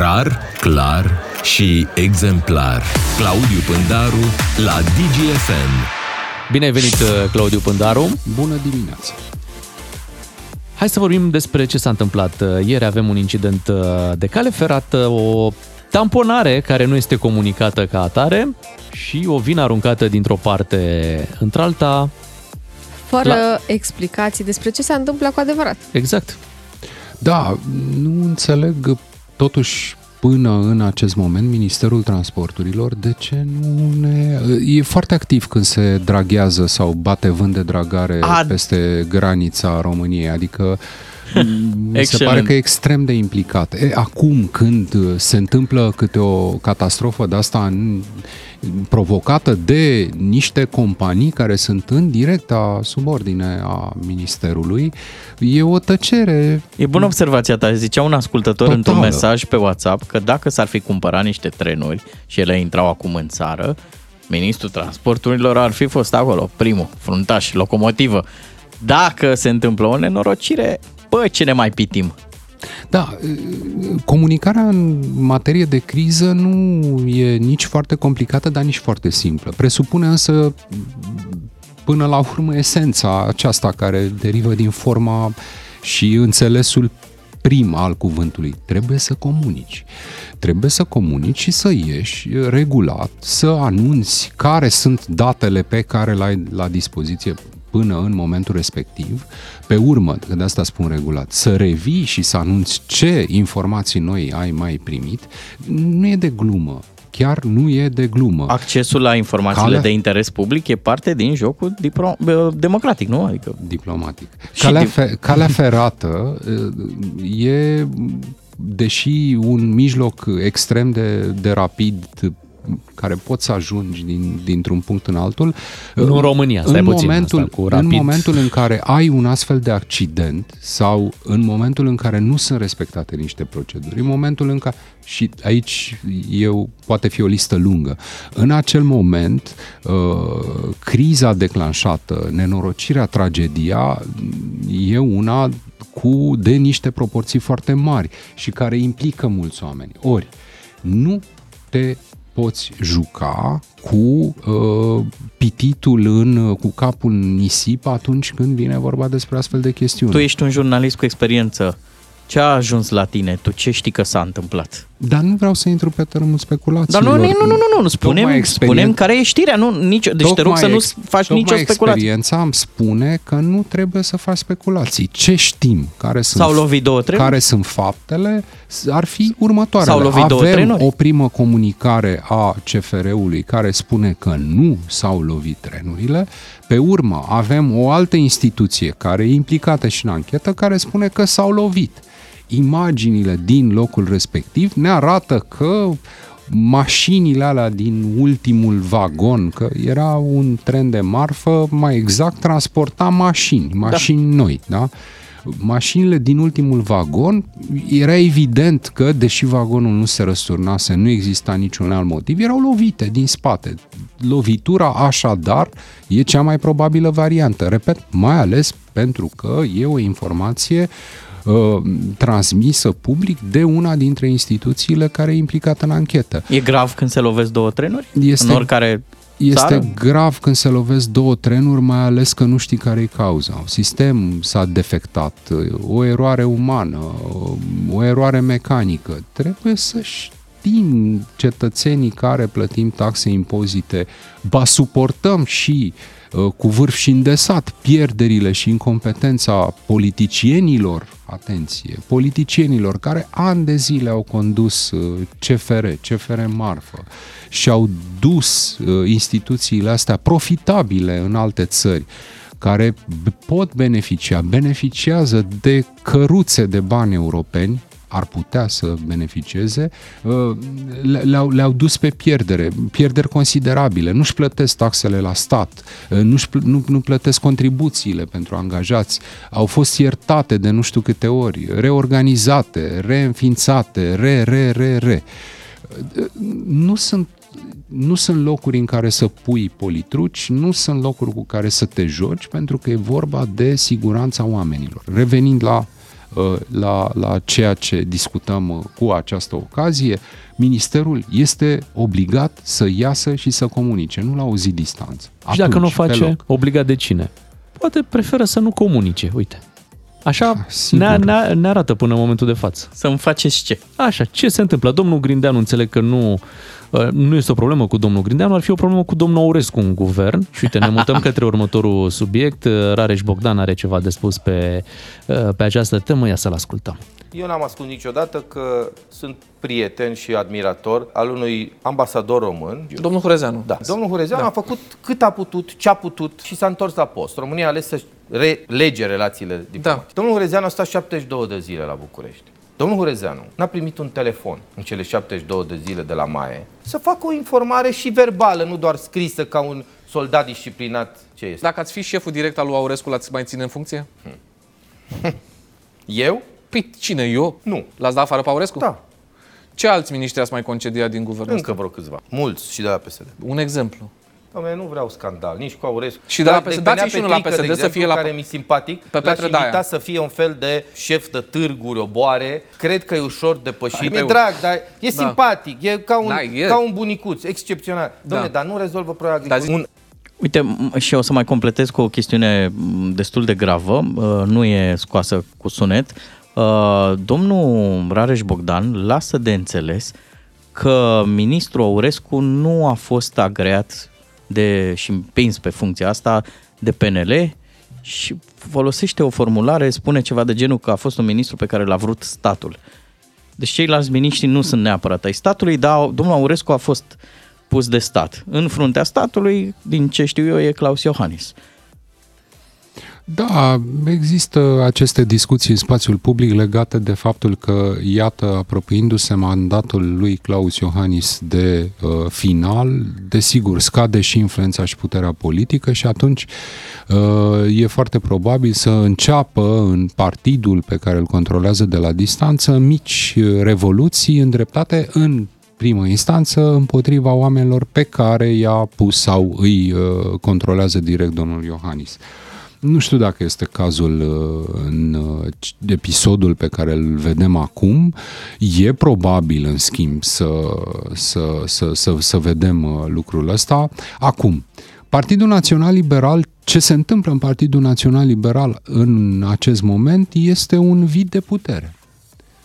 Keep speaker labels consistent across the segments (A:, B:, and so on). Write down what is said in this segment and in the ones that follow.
A: Rar, clar și exemplar. Claudiu Pândaru la DGFM.
B: Bine ai venit, uh, Claudiu Pândaru.
C: Bună dimineața!
B: Hai să vorbim despre ce s-a întâmplat. Uh, Ieri avem un incident uh, de cale ferată, o tamponare care nu este comunicată ca atare și o vină aruncată dintr-o parte într-alta.
D: Fără
B: La-
D: explicații despre ce se întâmplă cu adevărat.
B: Exact.
C: Da, nu înțeleg totuși până în acest moment Ministerul Transporturilor de ce nu ne... E foarte activ când se draghează sau bate vânt de dragare
E: A-
C: peste granița României, adică mi se
E: Excelent.
C: pare că e extrem de implicat. E, acum când se întâmplă câte o catastrofă de asta în- provocată de niște companii care sunt în directa subordine a Ministerului, e o tăcere
E: E bună observația ta. Zicea un ascultător
C: Totală.
E: într-un mesaj pe WhatsApp că dacă s-ar fi cumpărat niște trenuri și ele intrau acum în țară, ministrul transporturilor ar fi fost acolo, primul, fruntaș, locomotivă. Dacă se întâmplă o nenorocire, bă, ce ne mai pitim?
C: Da, comunicarea în materie de criză nu e nici foarte complicată, dar nici foarte simplă. Presupune însă până la urmă esența aceasta care derivă din forma și înțelesul prim al cuvântului. Trebuie să comunici. Trebuie să comunici și să ieși regulat, să anunți care sunt datele pe care le ai la dispoziție până în momentul respectiv. Pe urmă, că de asta spun regulat, să revii și să anunți ce informații noi ai mai primit, nu e de glumă. Chiar nu e de glumă.
E: Accesul la informațiile
C: Calea-
E: de interes public e parte din jocul dipro- bă, democratic, nu? Adică
C: diplomatic.
E: Și
C: Calea,
E: dip-
C: fe, calea ferată uh, e, deși un mijloc extrem de, de rapid care poți să ajungi din, dintr-un punct în altul.
B: Nu în România, stai
C: în
B: puțin,
C: momentul,
B: asta cu
C: în
B: rapid.
C: momentul în care ai un astfel de accident sau în momentul în care nu sunt respectate niște proceduri, în momentul în care, și aici eu poate fi o listă lungă, în acel moment uh, criza declanșată, nenorocirea, tragedia e una cu de niște proporții foarte mari și care implică mulți oameni. Ori, nu te poți juca cu uh, pititul în, cu capul în nisip atunci când vine vorba despre astfel de chestiuni.
E: tu ești un jurnalist cu experiență. Ce a ajuns la tine? Tu ce știi că s-a întâmplat?
C: Dar nu vreau să intru pe tărâmul
E: Dar
C: speculațiilor.
E: nu, nu, nu, nu, nu, nu. Spunem,
C: Tocmai
E: spunem care e știrea. Nu, nici, deci te rog să nu
C: ex-
E: faci nicio
C: tocmai
E: speculație.
C: experiența îmi spune că nu trebuie să faci speculații. Ce știm? Care sunt,
E: S-au lovit două trenuri?
C: Care sunt faptele? Ar fi următoarele.
E: S-au lovit două
C: Avem
E: trenuri?
C: o primă comunicare a CFR-ului care spune că nu s-au lovit trenurile. Pe urmă, avem o altă instituție care e implicată și în anchetă care spune că s-au lovit. Imaginile din locul respectiv ne arată că mașinile alea din ultimul vagon, că era un tren de marfă, mai exact transporta mașini, mașini da. noi, da? Mașinile din ultimul vagon, era evident că, deși vagonul nu se răsturnase, nu exista niciun alt motiv, erau lovite din spate. Lovitura, așadar, e cea mai probabilă variantă. Repet, mai ales pentru că e o informație uh, transmisă public de una dintre instituțiile care e implicată în anchetă.
E: E grav când se lovesc două trenuri?
C: Este-
E: în oricare
C: Este
E: țară?
C: grav când se lovesc două trenuri, mai ales că nu știi care e cauza. Un sistem s-a defectat, o eroare umană, o eroare mecanică. Trebuie să știm cetățenii care plătim taxe, impozite, ba suportăm și uh, cu vârf și îndesat pierderile și incompetența politicienilor, atenție, politicienilor care ani de zile au condus uh, CFR, CFR Marfă și au dus uh, instituțiile astea profitabile în alte țări care b- pot beneficia, beneficiază de căruțe de bani europeni, ar putea să beneficieze, uh, le- le-au, le-au dus pe pierdere, pierderi considerabile. Nu-și plătesc taxele la stat, uh, nu-și, pl- nu, nu plătesc contribuțiile pentru angajați, au fost iertate de nu știu câte ori, reorganizate, reînființate, re, re, re, re. Uh, Nu sunt nu sunt locuri în care să pui politruci, nu sunt locuri cu care să te joci, pentru că e vorba de siguranța oamenilor. Revenind la uh, la, la ceea ce discutăm uh, cu această ocazie, ministerul este obligat să iasă și să comunice, nu la o zi distanță.
B: Și dacă nu o
C: Atunci, pe
B: face,
C: loc.
B: obligat de cine? Poate preferă să nu comunice, uite. Așa
C: sigur.
B: ne, ne, ne arată până în momentul de față.
E: Să-mi faceți ce?
B: Așa, ce se întâmplă? Domnul Grindeanu înțeleg că nu, uh, nu este o problemă cu domnul Grindeanu, ar fi o problemă cu domnul Aurescu în guvern. Și uite, ne mutăm către următorul subiect. Uh, Rareș Bogdan are ceva de spus pe, uh, pe această temă, ia să-l ascultăm.
F: Eu n-am ascuns niciodată că sunt prieten și admirator al unui ambasador român.
G: Domnul Hurezeanu.
F: Da. Domnul Hurezeanu da. a făcut cât a putut, ce a putut și s-a întors la post. România a ales să relege relațiile diplomatice. Da. Domnul Hurezeanu a stat 72 de zile la București. Domnul Hurezeanu n-a primit un telefon în cele 72 de zile de la Maie să facă o informare și verbală, nu doar scrisă ca un soldat disciplinat ce este.
G: Dacă ați fi șeful direct al lui Aurescu, l-ați mai ține în funcție?
F: Eu?
G: Păi cine, eu?
F: Nu.
G: L-ați dat afară pe Aurescu?
F: Da.
G: Ce alți miniștri ați mai concediat din guvernul
F: Încă vreo câțiva. Mulți și de la PSD.
G: ăsta? Un exemplu.
F: Doamne, nu vreau scandal, nici cu Aurescu.
G: Și de la
F: Dar
G: PSD,
F: Penea
G: dați și unul la
F: Petrică,
G: PSD
F: de
G: să
F: exemplu,
G: fie la-
F: care mi simpatic,
G: Pe Petre
F: l-aș
G: Daia.
F: invita să fie un fel de șef de târguri, oboare. Cred că e ușor depășit.
G: Hai,
F: Mi-e
G: meu.
F: drag, dar e
G: Da.
F: simpatic, e ca un,
G: Da, e.
F: ca un bunicuț, excepțional. Doamne,
G: Da.
F: dar nu rezolvă problema
G: Dar
F: agricolă.
G: zi-
F: Un
E: Uite, m- și eu o să mai completez cu o chestiune m, destul de gravă, uh, nu e scoasă cu sunet. Uh, Domnul Rareș Bogdan lasă de înțeles că ministrul Aurescu nu a fost agreat de, și împins pe funcția asta de PNL și folosește o formulare, spune ceva de genul că a fost un ministru pe care l-a vrut statul. Deci ceilalți miniștri nu sunt neapărat ai statului, dar domnul Aurescu a fost pus de stat. În fruntea statului, din ce știu eu, e Claus Iohannis.
C: Da, există aceste discuții în spațiul public legate de faptul că, iată, apropiindu-se mandatul lui Claus Iohannis de uh, final, desigur, scade și influența și puterea politică și atunci uh, e foarte probabil să înceapă în partidul pe care îl controlează de la distanță mici uh, revoluții îndreptate în primă instanță împotriva oamenilor pe care i-a pus sau îi uh, controlează direct domnul Iohannis. Nu știu dacă este cazul uh, în uh, episodul pe care îl vedem acum. E probabil, în schimb, să, să, să, să, să vedem uh, lucrul ăsta. Acum, Partidul Național Liberal, ce se întâmplă în Partidul Național Liberal în acest moment este un vid de putere.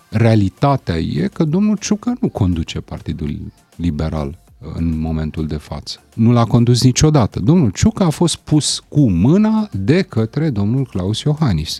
C: Realitatea e că domnul Ciucă nu conduce Partidul Liberal în momentul de față. Nu l-a condus niciodată. Domnul Ciucă a fost pus cu mâna de către domnul Claus Iohannis.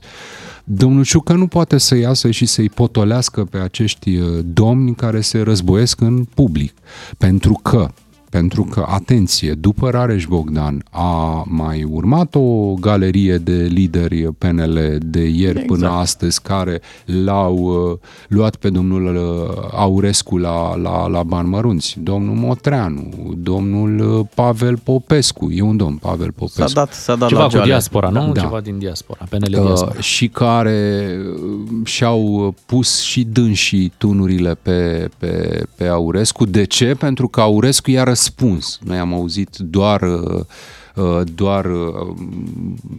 C: Domnul Ciucă nu poate să iasă și să-i potolească pe acești uh, domni care se războiesc în public. Pentru că pentru că, atenție, după Rareș Bogdan a mai urmat o galerie de lideri PNL de ieri exact. până astăzi care l-au uh, luat pe domnul uh, Aurescu la, la, la bani mărunți. Domnul Motreanu, domnul uh, Pavel Popescu, e un domn, Pavel Popescu.
E: S-a dat, s-a dat
B: Ceva
E: la
B: cu
E: joale.
B: diaspora, nu?
C: Da.
B: Ceva din diaspora, PNL diaspora.
C: Uh, și care uh, și-au uh, pus și dânsii tunurile pe, pe, pe Aurescu. De ce? Pentru că Aurescu i-a răspuns. Noi am auzit doar uh, uh, doar uh,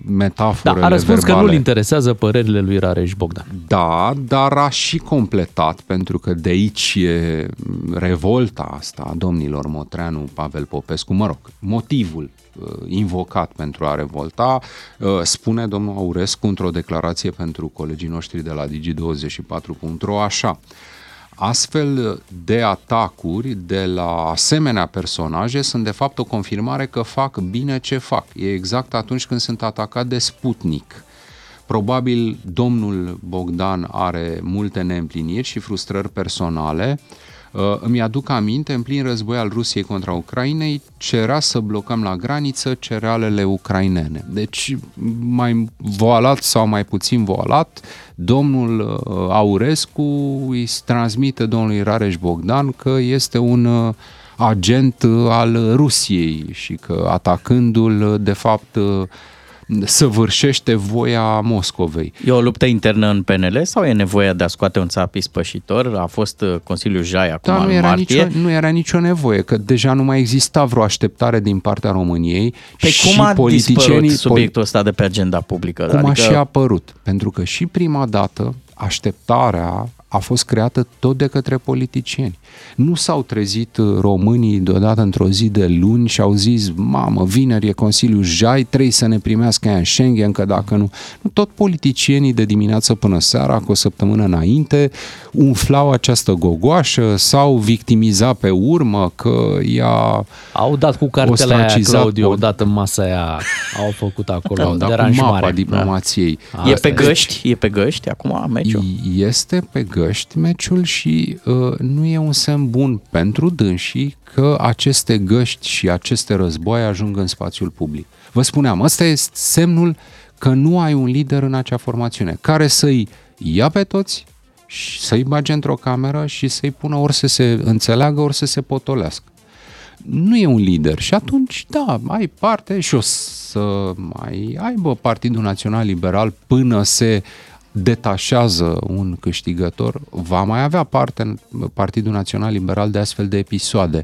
B: Da,
C: metaforele
B: a răspuns că
C: verbale.
B: nu-l interesează părerile lui Rareș Bogdan.
C: Da, dar a și completat, pentru că de aici e revolta asta a domnilor Motreanu, Pavel Popescu, mă rog, motivul uh, invocat pentru a revolta, uh, spune domnul Aurescu într-o declarație pentru colegii noștri de la Digi24.ro așa. Astfel de atacuri de la asemenea personaje sunt de fapt o confirmare că fac bine ce fac. E exact atunci când sunt atacat de Sputnik. Probabil domnul Bogdan are multe neîmpliniri și frustrări personale. Uh, Îmi aduc aminte, în plin război al Rusiei contra Ucrainei, cerea să blocăm la graniță cerealele ucrainene. Deci, mai voalat sau mai puțin voalat, domnul uh, Aurescu îi transmite domnului Rareș Bogdan că este un uh, agent uh, al Rusiei și că atacându-l, uh, de fapt, uh, săvârșește voia Moscovei.
E: E o luptă internă în PNL sau e nevoia de a scoate un țap ispășitor? A fost uh, Consiliul Jai acum
C: Da,
E: în
C: nu era,
E: martie.
C: nicio, nu era nicio nevoie, că deja nu mai exista vreo așteptare din partea României
E: Pe
C: și
E: cum a dispărut
C: politicienii
E: subiectul ăsta de pe agenda publică?
C: cum adică... a și apărut. Pentru că și prima dată așteptarea a fost creată tot de către politicieni. Nu s-au trezit uh, românii deodată într-o zi de luni și au zis, mamă, vineri e Consiliul Jai, trebuie să ne primească în Schengen, că dacă nu... nu tot politicienii de dimineață până seara, cu o săptămână înainte, umflau această gogoașă, sau victimiza pe urmă că ea
B: Au dat cu cartela aia,
C: Ostracizat
B: Claudiu,
C: pod-
B: au dat în masa aia, au făcut acolo
C: au dat cu
B: deranjmare.
C: mapa diplomației.
E: E
B: Asta
E: pe găști? E pe găști acum meciul?
C: Este pe găști meciul și uh, nu e un semn bun pentru dânsii că aceste găști și aceste războaie ajung în spațiul public. Vă spuneam, ăsta este semnul că nu ai un lider în acea formațiune care să-i ia pe toți și să-i bage într-o cameră și să-i pună ori să se înțeleagă, ori să se potolească. Nu e un lider și atunci, da, ai parte și o să mai aibă Partidul Național Liberal până se detașează un câștigător, va mai avea parte Partidul Național Liberal de astfel de episoade.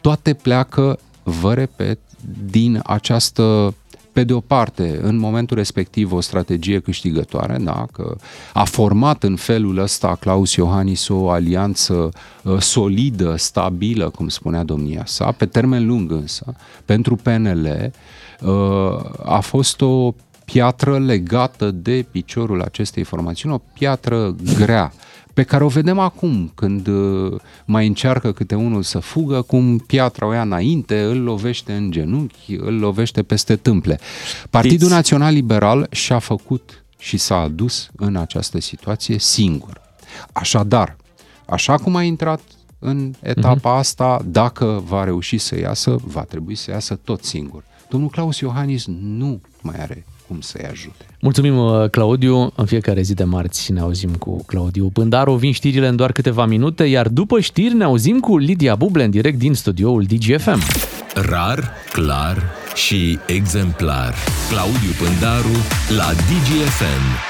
C: Toate pleacă, vă repet, din această pe de o parte, în momentul respectiv, o strategie câștigătoare, da, că a format în felul ăsta Claus Iohannis o alianță uh, solidă, stabilă, cum spunea domnia sa, pe termen lung însă, pentru PNL, uh, a fost o piatră legată de piciorul acestei formațiuni, o piatră grea, pe care o vedem acum când uh, mai încearcă câte unul să fugă, cum piatra o ia înainte, îl lovește în genunchi, îl lovește peste tâmple. Partidul Național Liberal și-a făcut și s-a adus în această situație singur. Așadar, așa cum a intrat în etapa uh-huh. asta, dacă va reuși să iasă, va trebui să iasă tot singur. Domnul Claus Iohannis nu mai are cum să-i ajute.
B: Mulțumim, uh, Claudiu. În fiecare zi de marți ne auzim cu Claudiu Pândaru. Vin știrile în doar câteva minute, iar după știri ne auzim cu Lidia Buble în direct din studioul DGFM.
A: Rar, clar și exemplar. Claudiu Pândaru la DGFM.